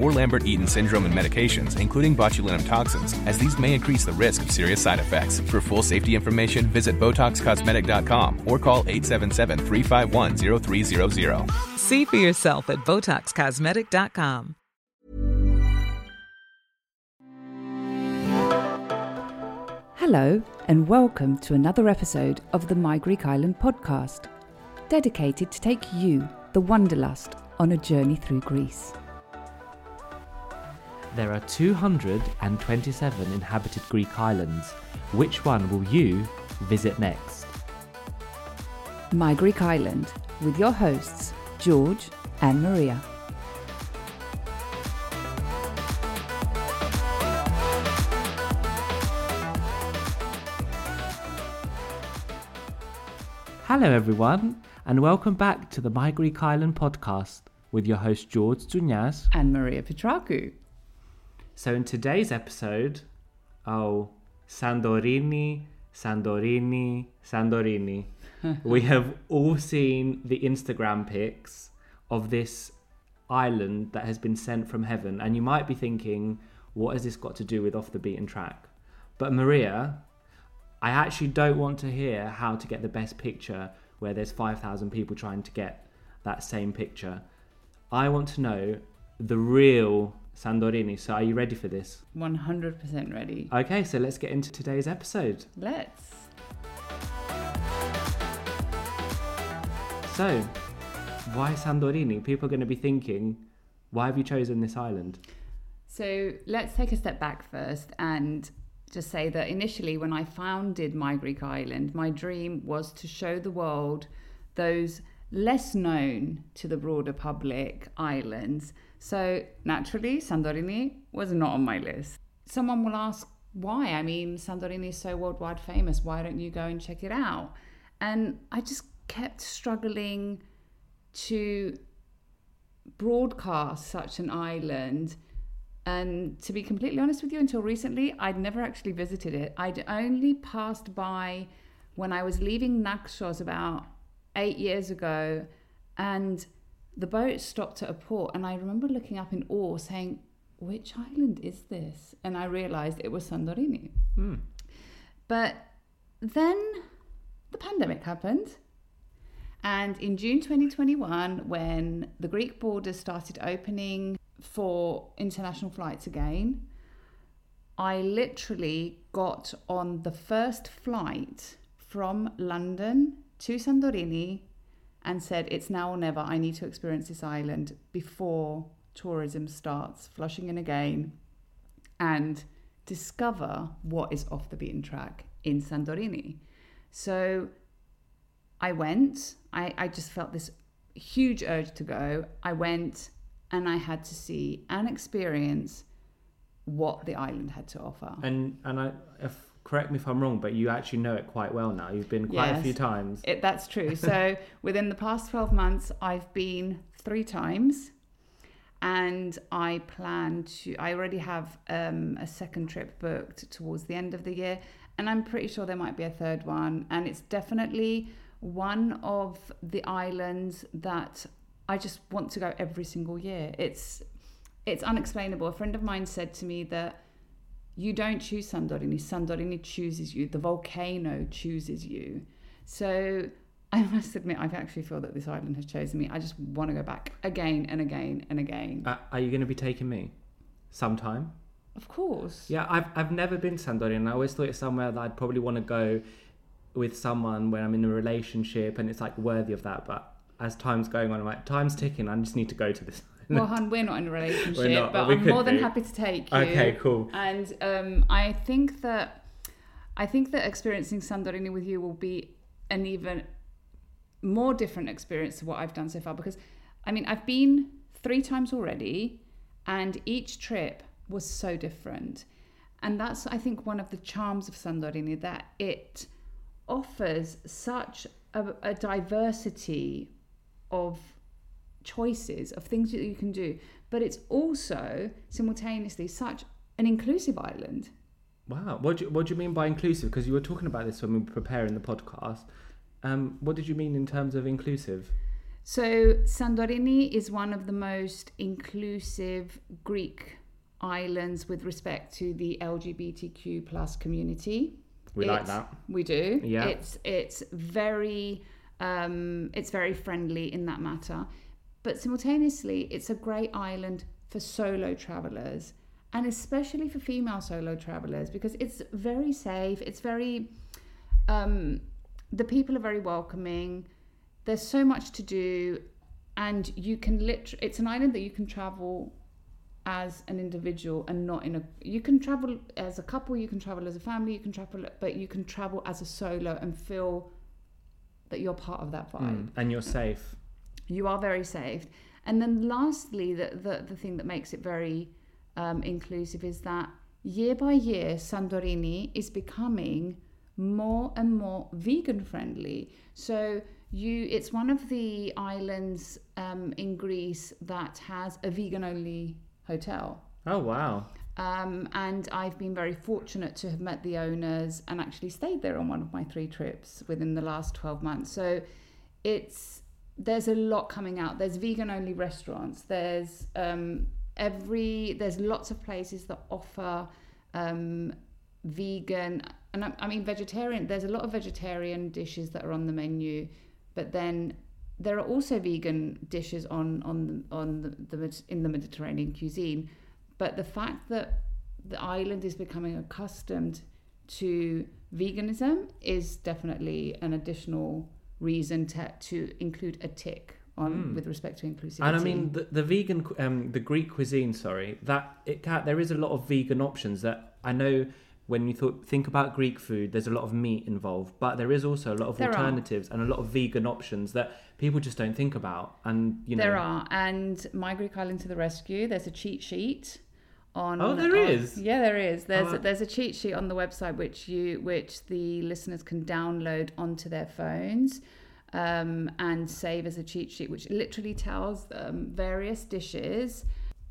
or Lambert Eaton syndrome and medications, including botulinum toxins, as these may increase the risk of serious side effects. For full safety information, visit BotoxCosmetic.com or call 877 351 0300. See for yourself at BotoxCosmetic.com. Hello, and welcome to another episode of the My Greek Island podcast, dedicated to take you, the Wanderlust, on a journey through Greece. There are 227 inhabited Greek islands. Which one will you visit next? My Greek Island, with your hosts, George and Maria. Hello, everyone, and welcome back to the My Greek Island podcast with your host George Tsounyas. And Maria Petrakou. So, in today's episode, oh, Sandorini, Sandorini, Sandorini, we have all seen the Instagram pics of this island that has been sent from heaven, and you might be thinking, what has this got to do with off the beaten track? But Maria, I actually don't want to hear how to get the best picture where there's 5,000 people trying to get that same picture. I want to know the real Santorini. So, are you ready for this? 100% ready. Okay, so let's get into today's episode. Let's. So, why Santorini? People are going to be thinking, why have you chosen this island? So let's take a step back first and just say that initially, when I founded My Greek Island, my dream was to show the world those less known to the broader public islands. So naturally, Santorini was not on my list. Someone will ask why. I mean, Santorini is so worldwide famous. Why don't you go and check it out? And I just kept struggling to broadcast such an island. And to be completely honest with you, until recently, I'd never actually visited it. I'd only passed by when I was leaving Naxos about eight years ago, and the boat stopped at a port. And I remember looking up in awe, saying, Which island is this? And I realized it was Santorini. Hmm. But then the pandemic happened. And in June 2021, when the Greek borders started opening for international flights again, I literally got on the first flight from London to Santorini and said, It's now or never. I need to experience this island before tourism starts flushing in again and discover what is off the beaten track in Santorini. So I went. I, I just felt this huge urge to go. I went and I had to see and experience what the island had to offer. And and I if, correct me if I'm wrong, but you actually know it quite well now. You've been quite a few times. It, that's true. So within the past 12 months, I've been three times. And I plan to, I already have um, a second trip booked towards the end of the year. And I'm pretty sure there might be a third one. And it's definitely one of the islands that I just want to go every single year. It's, it's unexplainable. A friend of mine said to me that you don't choose Santorini. Santorini chooses you. The volcano chooses you. So I must admit, I actually feel that this island has chosen me. I just want to go back again and again and again. Uh, are you going to be taking me sometime? of course. Yeah, I've I've never been to Santorini. and I always thought it's somewhere that I'd probably want to go with someone when I'm in a relationship and it's like worthy of that. But as time's going on, I'm like, time's ticking. I just need to go to this. Well, hun, we're not in a relationship, not, but I'm more than be. happy to take you. Okay, cool. And um, I think that I think that experiencing Santorini with you will be an even more different experience to what I've done so far. Because I mean, I've been three times already, and each trip was so different. And that's, I think, one of the charms of Santorini that it offers such a, a diversity of choices of things that you can do, but it's also simultaneously such an inclusive island. Wow. What do you, what do you mean by inclusive? Because you were talking about this when we were preparing the podcast. Um, what did you mean in terms of inclusive? So Santorini is one of the most inclusive Greek islands with respect to the LGBTQ plus community. We like that. We do. Yeah. It's it's very um, it's very friendly in that matter, but simultaneously it's a great island for solo travelers and especially for female solo travelers because it's very safe. It's very um, the people are very welcoming. There's so much to do, and you can literally. It's an island that you can travel as an individual and not in a. You can travel as a couple. You can travel as a family. You can travel, but you can travel as a solo and feel that you're part of that vibe And you're safe. You are very safe. And then lastly, the, the, the thing that makes it very um, inclusive is that year by year, Santorini is becoming more and more vegan friendly. So you, it's one of the islands um, in Greece that has a vegan only hotel. Oh wow. Um, and I've been very fortunate to have met the owners and actually stayed there on one of my three trips within the last 12 months. So it's there's a lot coming out. There's vegan only restaurants. There's um, every there's lots of places that offer um, vegan and I, I mean vegetarian. There's a lot of vegetarian dishes that are on the menu, but then there are also vegan dishes on on on the, the in the Mediterranean cuisine. But the fact that the island is becoming accustomed to veganism is definitely an additional reason to, to include a tick on with respect to inclusivity. And I mean the, the vegan, um, the Greek cuisine. Sorry, that it can, there is a lot of vegan options that I know. When you thought, think about Greek food, there's a lot of meat involved, but there is also a lot of There are. alternatives and a lot of vegan options that people just don't think about. And you know, there are, and my Greek island to the rescue. There's a cheat sheet on. Oh, there on- is? Yeah, there is. There's Oh, a, there's a cheat sheet on the website which you which the listeners can download onto their phones. Um, and save as a cheat sheet, which literally tells them various dishes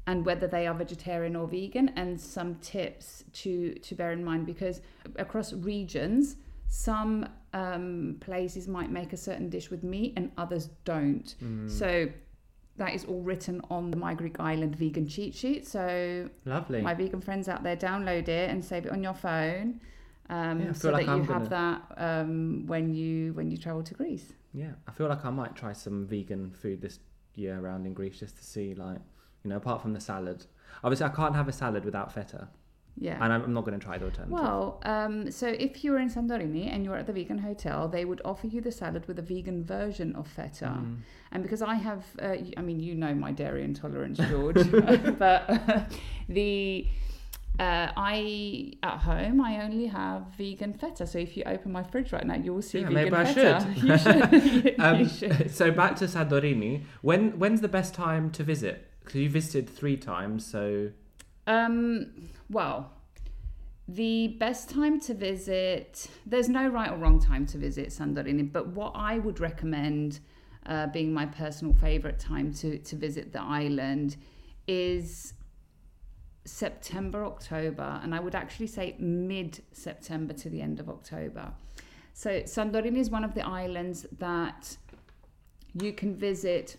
and whether they are vegetarian or vegan, and some tips to to bear in mind because across regions, some um, places might make a certain dish with meat and others don't. So that is all written on the My Greek Island vegan cheat sheet. So lovely. my vegan friends out there, download it and save it on your phone. Um, Yeah, so like that you I'm have that um, when you when you travel to Greece. Yeah, I feel like I might try some vegan food this year around in Greece just to see, like, you know, apart from the salad. Obviously, I can't have a salad without feta, Yeah. and I'm I'm not going to try the alternative. Well, um, so if you were in Santorini and you were at the vegan hotel, they would offer you the salad with a vegan version of feta. Mm. And because I have, uh, I mean, you know my dairy intolerance, George, but the uh, I at home I only have vegan feta. So if you open my fridge right now, you will see Yeah, vegan maybe I feta. should. You should. You um, should. so back to Santorini. When when's the best time to visit? Because you visited three times, so Um, well, the best time to visit, there's no right or wrong time to visit Santorini, but what I would recommend, uh, being my personal favorite time to, to visit the island, is September, October, and I would actually say mid September to the end of October. So, Santorini is one of the islands that you can visit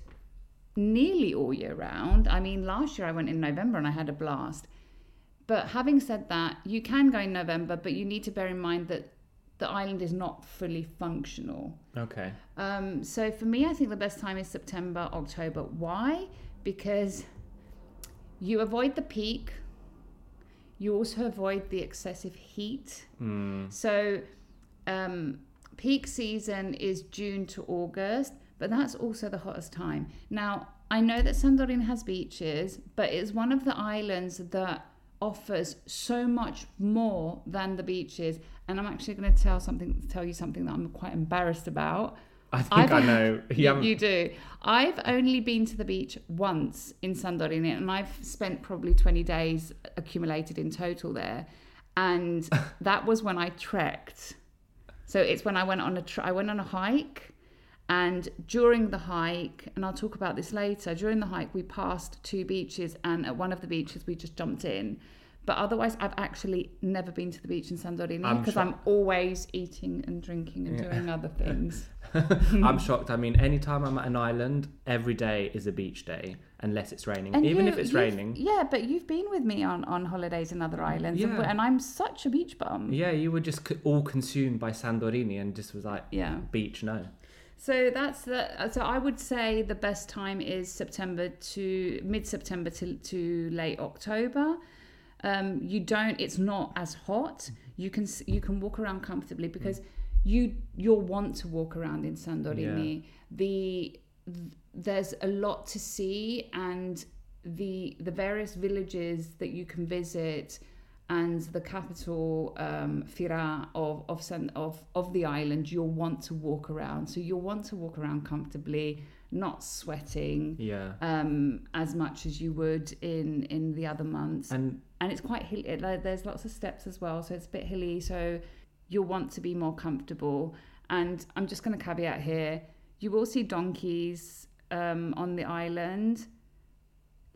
nearly all year round. I mean, last year I went in November and I had a blast. But having said that, you can go in November, but you need to bear in mind that the island is not fully functional. Okay. Um, so for me, I think the best time is September, October. Why? Because you avoid the peak. You also avoid the excessive heat. So um, peak season is June to August, but that's also the hottest time. Now, I know that Santorini has beaches, but it's one of the islands that offers so much more than the beaches. And I'm actually going to tell something, tell you something that I'm quite embarrassed about. I think I know. You, you do. I've only been to the beach once in Santorini, and I've spent probably 20 days accumulated in total there. And that was when I trekked. So it's when I went on a tr- I went on a hike, and during the hike, and I'll talk about this later. During the hike, we passed two beaches, and at one of the beaches, we just jumped in. But otherwise, I've actually never been to the beach in Santorini I'm because I'm always eating and drinking and doing other things. I'm shocked. I mean, anytime I'm at an island, every day is a beach day, unless it's raining. Even you- if it's raining. Yeah, but you've been with me on, on holidays in other islands, and, Yeah. and I'm such a beach bum. Yeah, you were just all consumed by Sandorini and just was like, Yeah. beach, no. So that's the. So I would say the best time is September to mid September to to late October. Um, you don't. It's not as hot. You can you can walk around comfortably because you you'll want to walk around in Santorini. The th- there's a lot to see and the the various villages that you can visit and the capital um, Fira of of, of of the island you'll want to walk around so you'll want to walk around comfortably not sweating Yeah. um, as much as you would in in the other months And and it's quite hilly. There's lots of steps as well, so it's a bit hilly. So you'll want to be more comfortable. And I'm just going to caveat here: you will see donkeys um, on the island.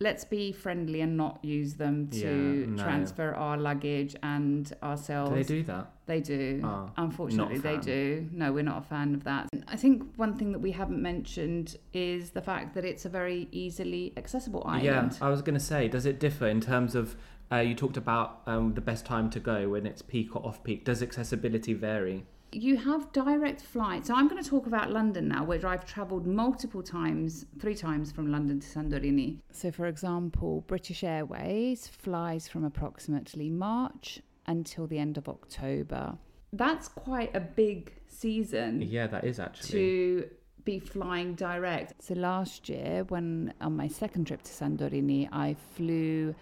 Let's be friendly and not use them to Yeah, no. transfer our luggage and ourselves. do they do that? They do. Oh, Unfortunately, they do. No, we're not a fan of that. I think one thing that we haven't mentioned is the fact that it's a very easily accessible island. Yeah, I was going to say, does it differ in terms of, uh, you talked about um, the best time to go when it's peak or off peak. Does accessibility vary? You have direct flights. So I'm going to talk about London now, where I've travelled multiple times, three times from London to Santorini. So, for example, British Airways flies from approximately March until the end of October. That's quite a big season Yeah, that is actually. to be flying direct. So last year, when on my second trip to Santorini, I flew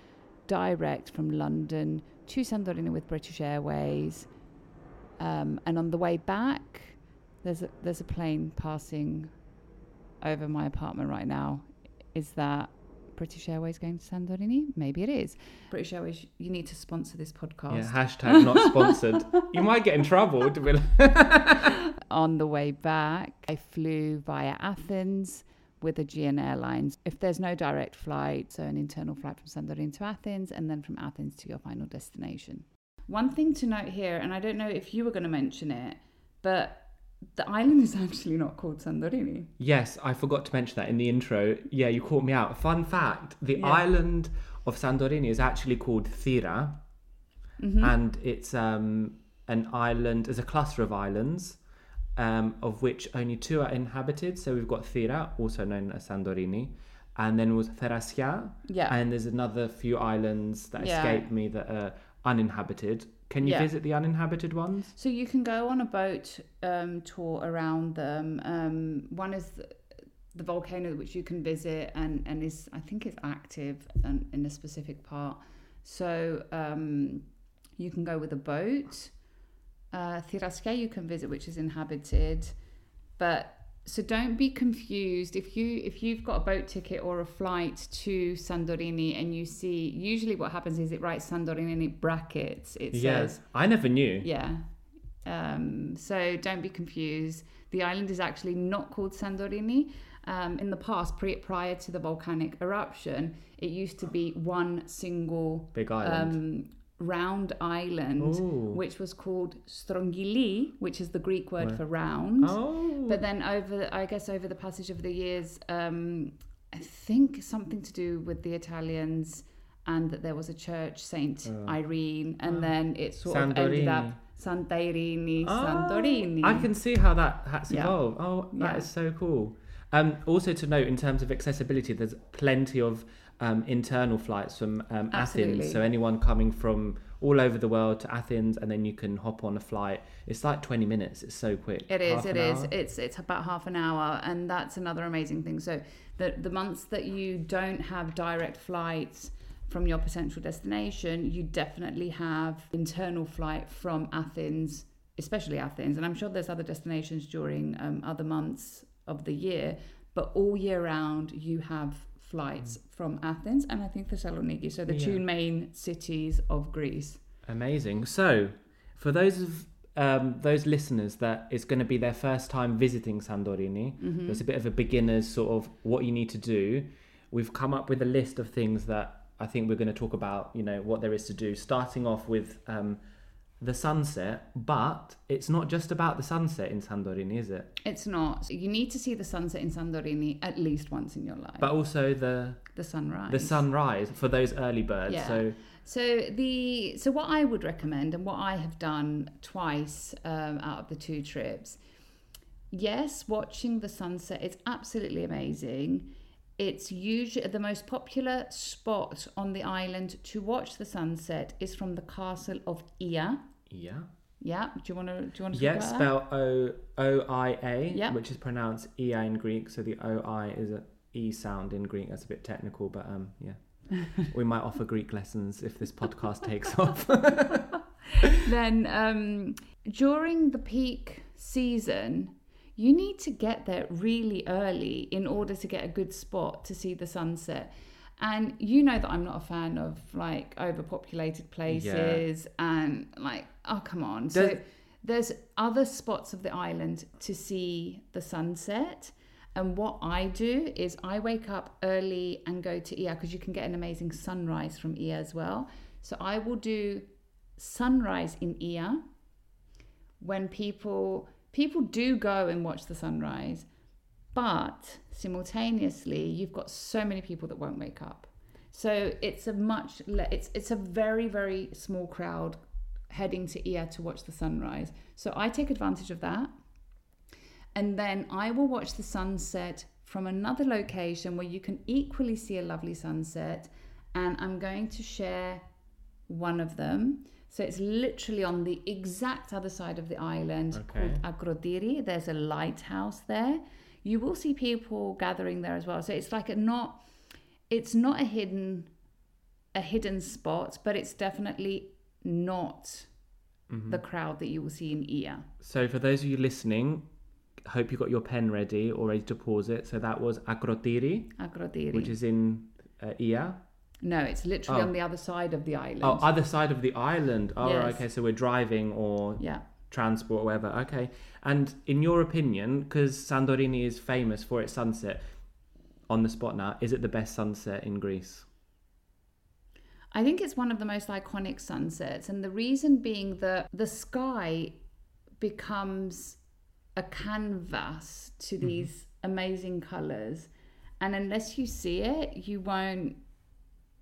direct from London to Santorini with British Airways, um, and on the way back, there's a there's a plane passing over my apartment right now. Is that British Airways going to Santorini? Maybe it is. British Airways, you need to sponsor this podcast. Yeah, hashtag not sponsored. you might get in trouble. To be like, on the way back, I flew via Athens with Aegean Airlines. If there's no direct flight, so an internal flight from Santorini to Athens, and then from Athens to your final destination. One thing to note here, and I don't know if you were going to mention it, but the island is actually not called Santorini. yes, I forgot to mention that in the intro. Yeah, you caught me out. Fun fact the Yeah. island of Santorini is actually called Thira, Mm-hmm. and it's um, an island, it's a cluster of islands. Um, of which only two are inhabited. So we've got Thira, also known as Santorini, and then was Therasia. Yeah. And there's another few islands that Yeah. escape me that are uninhabited. Can you Yeah. visit the uninhabited ones? So you can go on a boat um, tour around them. Um, one is the, the volcano which you can visit and, and is I think is active and in a specific part. So um, you can go with a boat. Uh, Thiraskia you can visit, which is inhabited, but so don't be confused if you if you've got a boat ticket or a flight to Santorini and you see usually what happens is it writes Santorini and it brackets it says Yes, I never knew. yeah. Um, so don't be confused. The island is actually not called Santorini. Um, in the past, pre- prior to the volcanic eruption, it used to be one single Big island. um, round island, Ooh. which was called Strongili, which is the Greek word for round. Oh. But then over, I guess, over the passage of the years, um, I think something to do with the Italians and that there was a church, Saint Irene, and then it sort of ended up Santorini. Ah, Santorini. I can see how that has Yeah. evolved. Oh, that is Yeah. so cool. Um, also to note, in terms of accessibility, there's plenty of um, internal flights from um, Athens. So anyone coming from all over the world to Athens, and then you can hop on a flight. It's like 20 minutes. It's so quick. It is. Half It is. hour. It's it's about half an hour, and that's another amazing thing. So the the months that you don't have direct flights from your potential destination, you definitely have internal flight from Athens, especially Athens, and I'm sure there's other destinations during um, other months of the year, but all year round you have flights from Athens and I think Thessaloniki. So the two main cities of Greece. Amazing. So, for those of um, those listeners that it's going to be their first time visiting Sandorini, Mm-hmm. so it's a bit of a beginner's sort of what you need to do. We've come up with a list of things that I think we're going to talk about. You know what there is to do. Starting off with um, the sunset, but it's not just about the sunset in Sandorini, is it? It's not. You need to see the sunset in Sandorini at least once in your life. But also the the sunrise. the sunrise for those early birds. Yeah. So So the so what I would recommend and what I have done twice um, out of the two trips. Yes, watching the sunset is absolutely amazing. It's usually the most popular spot on the island to watch the sunset is from the castle of Oia. Yeah. Yeah, do you want to do you want to Yeah, spell O O I A, Yeah. which is pronounced E I in Greek. So the O I is a E sound in Greek. That's a bit technical, but um, yeah, we might offer Greek lessons if this podcast takes off. Then um, during the peak season, you need to get there really early in order to get a good spot to see the sunset. And you know that I'm not a fan of like overpopulated places and like, oh, come on. So there's other spots of the island to see the sunset. And what I do is I wake up early and go to Oia because you can get an amazing sunrise from Oia as well. So I will do sunrise in Oia when people people do go and watch the sunrise, but simultaneously you've got so many people that won't wake up. So it's a much le- it's it's a very very small crowd heading to Oia to watch the sunrise. So I take advantage of that. And then I will watch the sunset from another location where you can equally see a lovely sunset. And I'm going to share one of them. So it's literally on the exact other side of the island Okay. called Agrodiri. There's a lighthouse there. You will see people gathering there as well. So it's like a not it's not a hidden a hidden spot, but it's definitely not the crowd that you will see in Oia. so for those of you listening, hope you got your pen ready or ready to pause it. So that was Akrotiri, Agrodiri. which is in uh, Oia. no, it's literally Oh. on the other side of the island. Oh, other side of the island. Oh, Yes. okay. So we're driving or yeah. Transport or whatever. Okay. And in your opinion, because Sandorini is famous for its sunset, on the spot now, is it the best sunset in Greece? I think it's one of the most iconic sunsets, and the reason being that the sky becomes a canvas to Mm-hmm. these amazing colors, and unless you see it, you won't.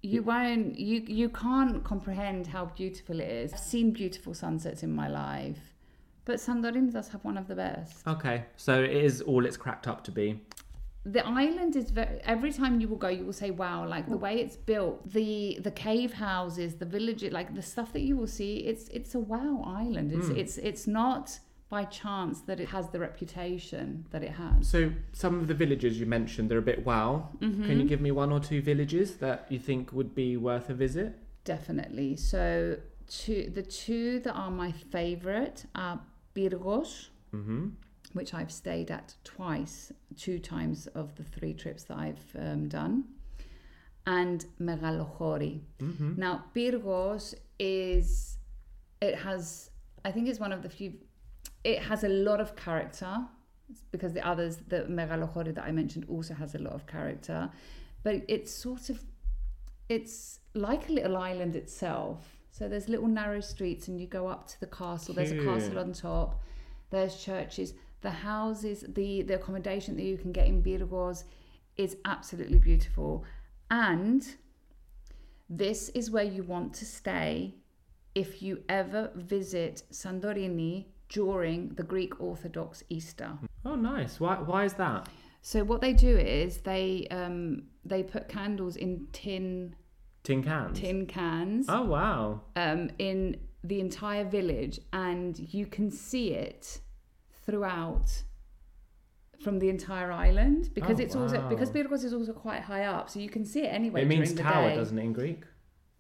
You won't. You you can't comprehend how beautiful it is. I've seen beautiful sunsets in my life, but Sandorini does have one of the best. Okay. So it is all it's cracked up to be. the island is very every time you will go you will say wow like the way it's built the the cave houses the villages like the stuff that you will see it's it's a wow island it's it's it's not by chance that it has the reputation that it has So some of the villages you mentioned, they're a bit wow. Mm-hmm. Can you give me one or two villages that you think would be worth a visit? definitely so two the two that are my favorite are Pyrgos Mm-hmm. which I've stayed at twice, two times of the three trips that I've um, done, and Megalochori. Mm-hmm. Now, Pyrgos is, it has, I think it's one of the few, it has a lot of character because the others, the Megalochori that I mentioned, also has a lot of character, but it's sort of, it's like a little island itself. So there's little narrow streets, and you go up to the castle. There's a castle on top. There's churches. The houses, the the accommodation that you can get in Pyrgos is absolutely beautiful. And this is where you want to stay if you ever visit Sandorini during the Greek Orthodox Easter. Oh, nice. Why? Why is that? So what they do is they um, they put candles in tin Tin cans. tin cans Oh wow. um, in the entire village, and you can see it throughout from the entire island because Oh, it's also because Pyrgos is also quite high up, so you can see it anyway. It means tower, doesn't it, in Greek?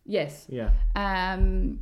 Yes. Yeah. Um,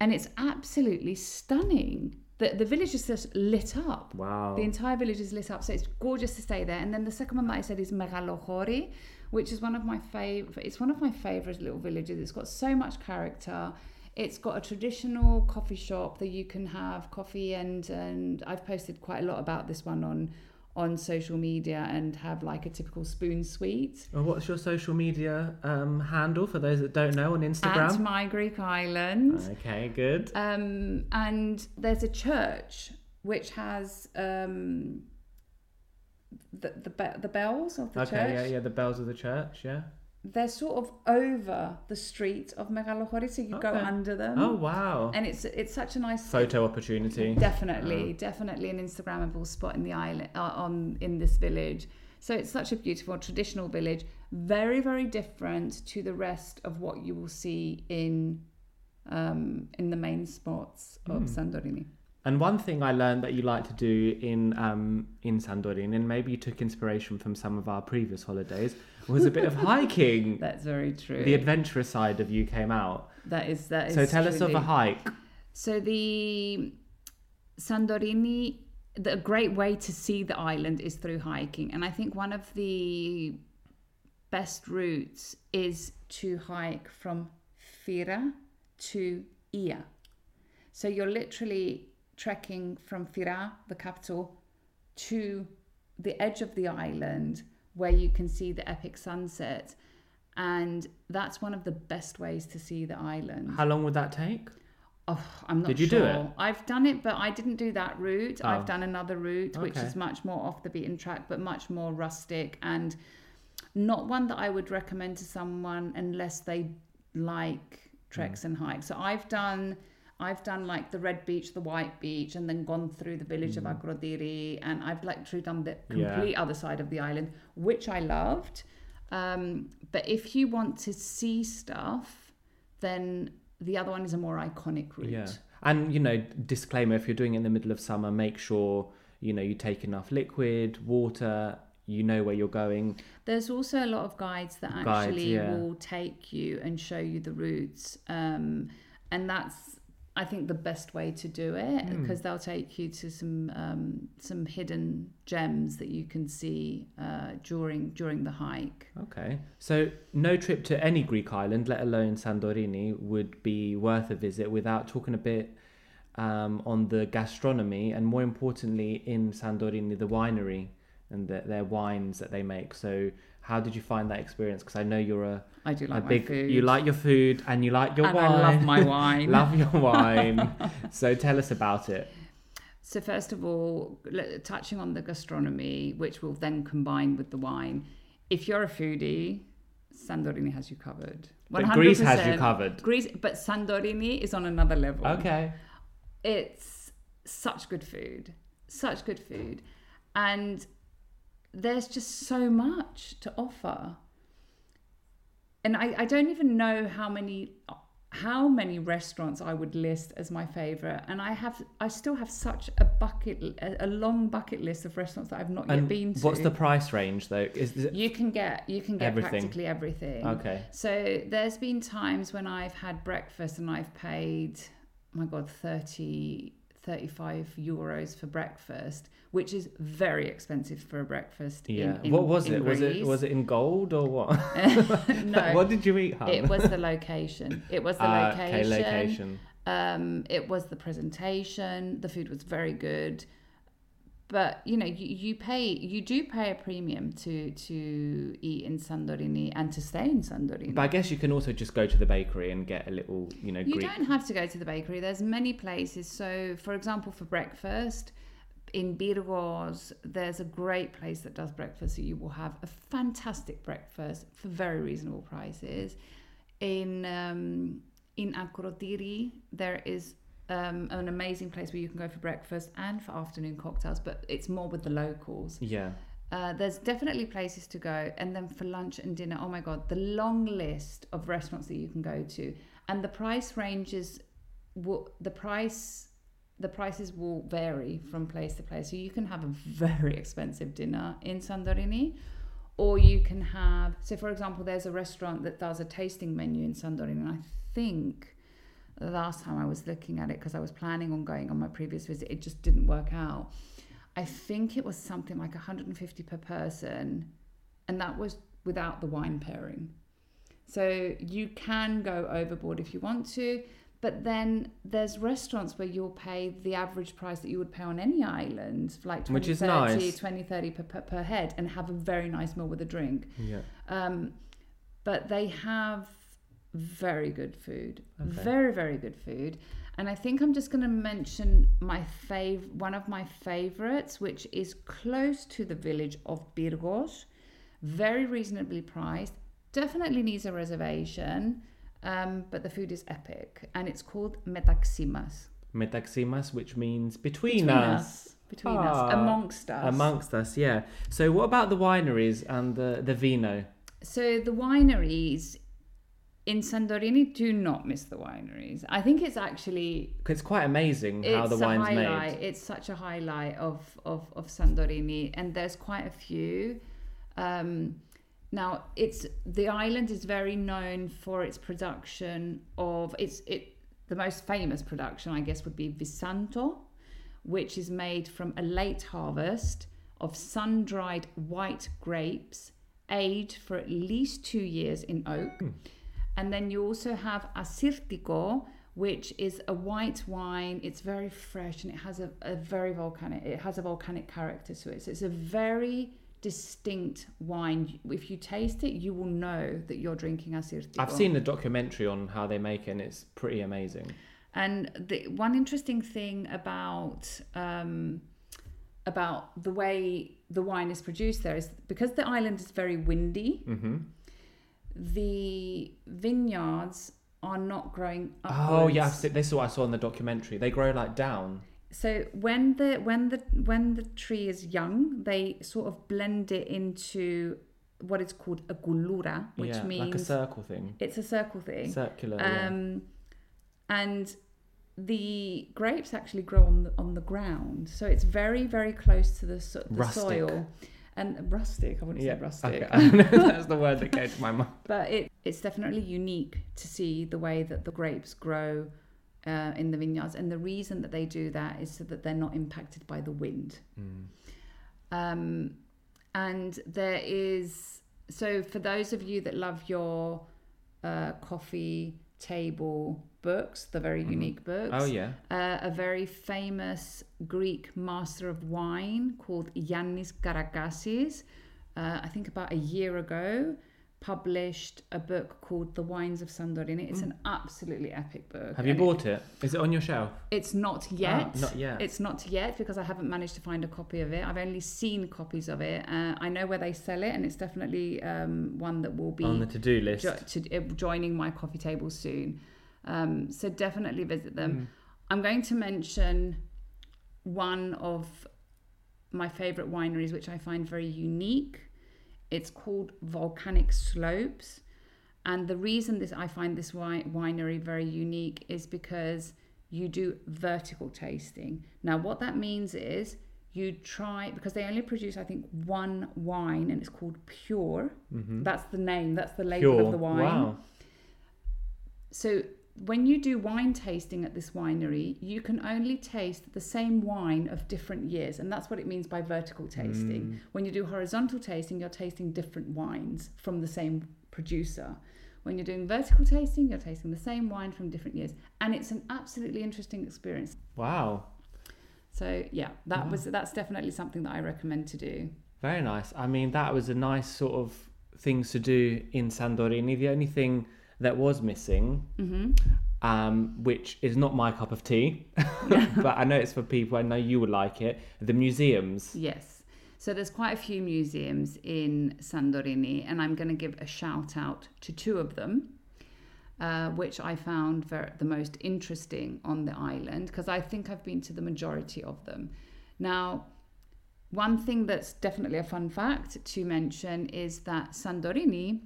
and it's absolutely stunning. The, the village is just lit up. Wow. The entire village is lit up, so it's gorgeous to stay there. And then the second one that I said is Megalochori, which is one of my favorite. It's one of my favorite little villages. It's got so much character. It's got a traditional coffee shop that you can have coffee and and I've posted quite a lot about this one on on social media and have like a typical spoon sweet. Well, what's your social media um, handle for those that don't know on Instagram? At my Greek island. Okay, good. Um, and there's a church which has um, the the, be- the bells of the okay, church. Okay, yeah, yeah, the bells of the church, yeah. They're sort of over the street of Megalochori, so you go under them. Oh wow. And it's it's such a nice Photo opportunity. Definitely, definitely an Instagrammable spot in the island uh, on in this village. So it's such a beautiful traditional village, very very different to the rest of what you will see in um, in the main spots of. Santorini. And one thing I learned that you like to do in um, in Santorini, and maybe you took inspiration from some of our previous holidays, was a bit of hiking. That's very true. the adventurous side of you came out. that is that is. So tell us of a hike. So the Santorini, the a great way to see the island is through hiking, and I think one of the best routes is to hike from Fira to Oia. So you're literally trekking from Fira, the capital, to the edge of the island where you can see the epic sunset. And that's one of the best ways to see the island. How long would that take? Oh, I'm not Did you sure. do it? I've done it, but I didn't do that route. Oh. I've done another route, which is much more off the beaten track, but much more rustic and not one that I would recommend to someone unless they like treks Mm. and hikes. So I've done. I've done like the red beach, the white beach, and then gone through the village of Agrodiri, and I've literally done the Mm. Yeah. complete other side of the island, which I loved. Um, but if you want to see stuff, then the other one is a more iconic route. Yeah. And you know, disclaimer: if you're doing it in the middle of summer, make sure you know you take enough liquid, water. You know where you're going. There's also a lot of guides that Guides, actually yeah. will take you and show you the routes, um, and that's I think the best way to do it Hmm. because they'll take you to some um, some hidden gems that you can see uh, during during the hike. Okay. So no trip to any Greek island, let alone Santorini, would be worth a visit without talking a bit um, on the gastronomy and more importantly in Santorini, the winery and the, their wines that they make. So how did you find that experience? Because I know you're a, I do a like my big, food. you like your food and you like your And wine. I love my wine. love your wine. so tell us about it. So first of all, touching on the gastronomy, which will then combine with the wine. If you're a foodie, Sandorini has you covered. But Greece has you covered. Greece, but Sandorini is on another level. Okay. It's such good food, such good food, and there's just so much to offer. And I, I don't even know how many how many restaurants I would list as my favorite, and I have I still have such a bucket a, long bucket list of restaurants that I've not yet been to. what's the price range though? Is, is You can get you can get Everything. practically everything. Okay. So there's been times when I've had breakfast and I've paid oh my god 30 35 euros for breakfast, which is very expensive for a breakfast. yeah. in- what was in it? Was it was it in gold or what? no. what did you eat, hon? It was the location. It was the Ah, location. okay, location. Um, it was the presentation. The food was very good. But you know, you, you pay you do pay a premium to to eat in Santorini and to stay in Santorini. But I guess you can also just go to the bakery and get a little, you know, You Greek. don't have to go to the bakery. There's many places. So, for example, for breakfast, in Pyrgos, there's a great place that does breakfast. So you will have a fantastic breakfast for very reasonable prices. In um, in Akrotiri, there is um, an amazing place where you can go for breakfast and for afternoon cocktails, but it's more with the locals. Yeah. Uh, there's definitely places to go, and then for lunch and dinner. Oh my god, the long list of restaurants that you can go to, and the price ranges. Will, the price, the prices will vary from place to place. So you can have a very expensive dinner in Santorini, or you can have. So, for example, there's a restaurant that does a tasting menu in Santorini, and I think the last time I was looking at it because I was planning on going on my previous visit, it just didn't work out. I think it was something like 150 per person, and that was without the wine pairing. So you can go overboard if you want to, but then there's restaurants where you'll pay the average price that you would pay on any island, like 20, Which is 30, nice. 20, 30 per, per, per head, and have a very nice meal with a drink. Yeah. Um, but they have very good food, Okay. very very good food. And I think I'm just going to mention my fav, one of my favorites, which is close to the village of Pyrgos, very reasonably priced. Definitely needs a reservation, um, but the food is epic, and it's called Metaxi mas. Metaximas, which means between, Between us. us, between Ah, us, amongst us, Amongst us, yeah. So, what about the wineries and the, the vino? So the wineries in Santorini do not miss the wineries. I think it's actually it's quite amazing how it's the wine's made. It's such a highlight of of of Santorini, and there's quite a few. Um, now, it's the island is very known for its production of it's it. The most famous production, I guess, would be Vinsanto, which is made from a late harvest of sun-dried white grapes, aged for at least two years in oak. And then you also have Assyrtiko, which is a white wine. It's very fresh and it has a, a very volcanic. It has a volcanic character to it. So it's a very distinct wine. If you taste it, you will know that you're drinking Assyrtiko. I've seen the documentary on how they make it, and it's pretty amazing. And the one interesting thing about um, about the way the wine is produced there is because the island is very windy. hmm The vineyards are not growing upwards. Oh yeah, seen, this is what I saw in the documentary. They grow like down. So when the when the when the tree is young, they sort of blend it into what is called a kouloura, which yeah, means like a circle thing, it's a circle thing. circular. yeah. um, and the grapes actually grow on the on the ground, so it's very very close to the, so- the soil. And rustic, I wouldn't yeah, say rustic, okay. That's the word that came to my mind. but it, it's definitely unique to see the way that the grapes grow uh, in the vineyards. And the reason that they do that is so that they're not impacted by the wind. Um, and there is, so for those of you that love your uh, coffee table books, the very unique books. Oh yeah, Uh, a very famous Greek master of wine called Yiannis Karakasis, uh, I think about a year ago, published a book called The Wines of Santorini. It's an absolutely epic book. have you and it- bought it? Is it on your shelf? It's not yet. Ah, not yet. It's not yet because I haven't managed to find a copy of it. I've only seen copies of it. Uh, I know where they sell it, and it's definitely um, one that will be on the to-do list. jo- to, uh, joining my coffee table soon. Um, so definitely visit them. Mm. I'm going to mention one of my favorite wineries, which I find very unique. It's called Volcanic Slopes. And the reason this I find this wi- winery very unique is because you do vertical tasting. Now, what that means is you try because they only produce, I think, one wine, and it's called Pure. That's the name. That's the label Mm-hmm. Pure. of the wine. Wow. So when you do wine tasting at this winery, you can only taste the same wine of different years, and that's what it means by vertical tasting. Mm. When you do horizontal tasting, you're tasting different wines from the same producer. When you're doing vertical tasting, you're tasting the same wine from different years, and it's an absolutely interesting experience. Wow. So yeah, that was that's definitely something that I recommend to do. Very nice. I mean, that was a nice sort of things to do in Sandorini. The only thing that was missing, hmm um, which is not my cup of tea, but I know it's for people. I know you would like it. The museums. Yes. So there's quite a few museums in Santorini, and I'm going to give a shout out to two of them, uh, which I found ver- the most interesting on the island because I think I've been to the majority of them. Now, one thing that's definitely a fun fact to mention is that Santorini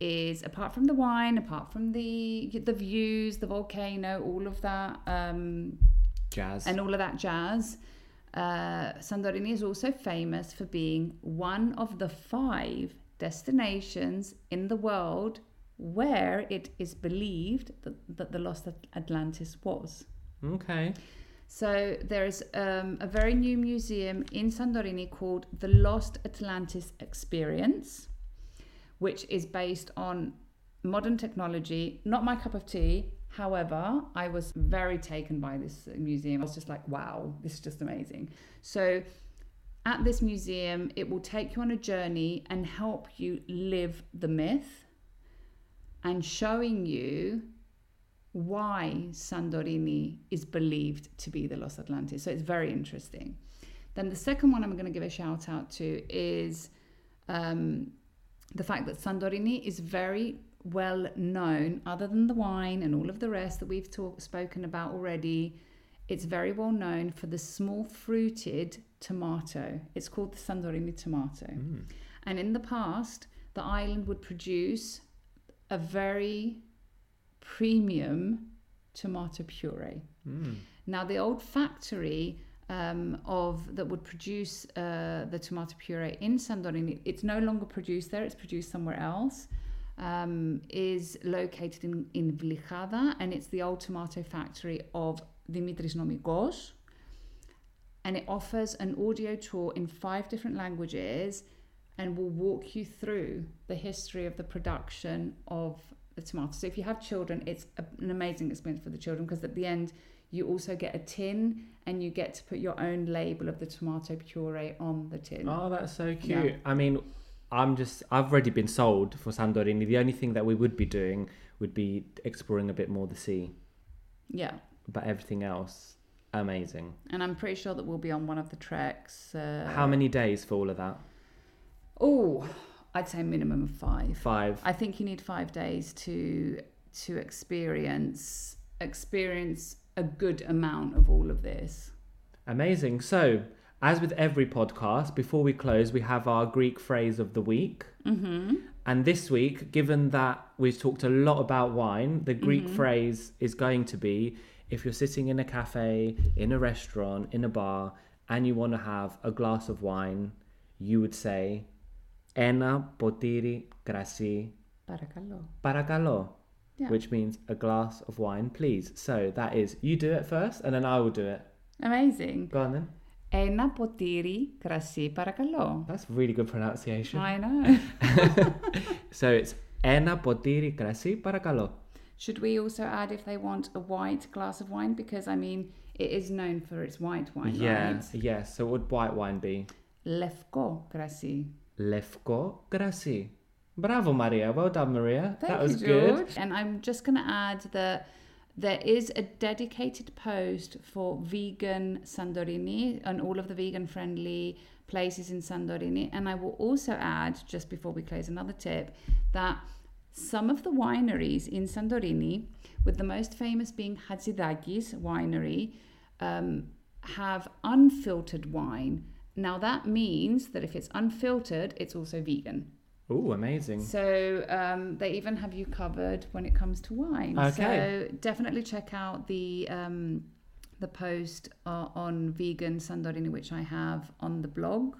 is apart from the wine, apart from the the views, the volcano, all of that, um, Jazz. and all of that jazz. Uh, Santorini is also famous for being one of the five destinations in the world where it is believed that, that the lost Atlantis was. okay. So there is um, a very new museum in Santorini called the Lost Atlantis Experience, which is based on modern technology. Not my cup of tea. However, I was very taken by this museum. I was just like, wow, this is just amazing. So at this museum, it will take you on a journey and help you live the myth and showing you why Santorini is believed to be the Lost Atlantis. So it's very interesting. Then the second one I'm going to give a shout out to is um, the fact that Santorini is very well known, other than the wine and all of the rest that we've talk, spoken about already. It's very well known for the small fruited tomato. It's called the Santorini tomato. Mm. And in the past, the island would produce a very premium tomato puree. Mm. Now, the old factory um, of that would produce uh, the tomato puree in Santorini, it's no longer produced there; it's produced somewhere else. Um, is located in in Vlichada, and it's the old tomato factory of Dimitris Nomikos. And it offers an audio tour in five different languages, and will walk you through the history of the production of the tomato. So if you have children, it's an amazing experience for the children because at the end you also get a tin and you get to put your own label of the tomato puree on the tin. Oh, that's so cute. Yeah. I mean, I'm just, I've already been sold for Santorini. The only thing that we would be doing would be exploring a bit more the sea, Yeah. but everything else, amazing. And I'm pretty sure that we'll be on one of the treks. Uh, How many days for all of that? Oh, I'd say minimum of five. Five. I think you need five days to to experience experience a good amount of all of this. Amazing. So, as with every podcast, before we close, we have our Greek phrase of the week. Mm-hmm. And this week, given that we've talked a lot about wine, the Greek phrase is going to be if you're sitting in a cafe, in a restaurant, in a bar, and you want to have a glass of wine, you would say, Ένα ποτήρι κρασί Παρακαλώ. παρακαλώ, Yeah. which means a glass of wine, please. So that is, you do it first, and then I will do it. Amazing. Go on then. Ένα ποτήρι κρασί παρακαλώ. That's really good pronunciation. I know. So it's ένα ποτήρι κρασί παρακαλώ. Should we also add if they want a white glass of wine? Because I mean, it is known for its white wine, Yeah, right? yes. So what would white wine be? Lefko κρασί. Lefko κρασί. Bravo, Maria. Well done, Maria. Thank that was you, good. And I'm just going to add that there is a dedicated post for vegan Santorini and all of the vegan friendly places in Santorini. And I will also add, just before we close, another tip that some of the wineries in Santorini, with the most famous being Hatzidakis winery, um, have unfiltered wine. Now that means that if it's unfiltered, it's also vegan. Oh, amazing. So um, they even have you covered when it comes to wine. Okay. So definitely check out the um, the post uh, on vegan Santorini, which I have on the blog,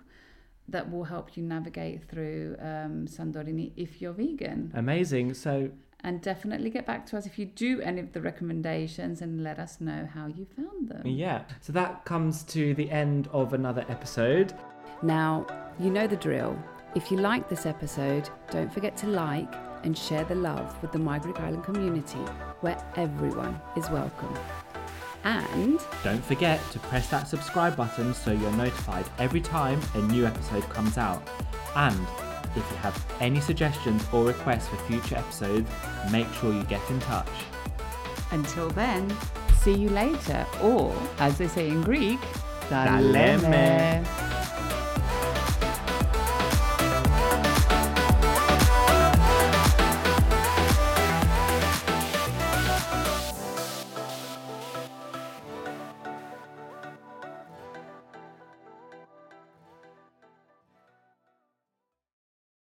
that will help you navigate through um, Santorini if you're vegan. Amazing. So And definitely get back to us if you do any of the recommendations and let us know how you found them. yeah. So that comes to the end of another episode. Now, you know the drill. If you like this episode, don't forget to like and share the love with the My Greek Island community, where everyone is welcome. And Don't forget to press that subscribe button so you're notified every time a new episode comes out. And if you have any suggestions or requests for future episodes, make sure you get in touch. Until then, see you later, or as they say in Greek, Ta leme.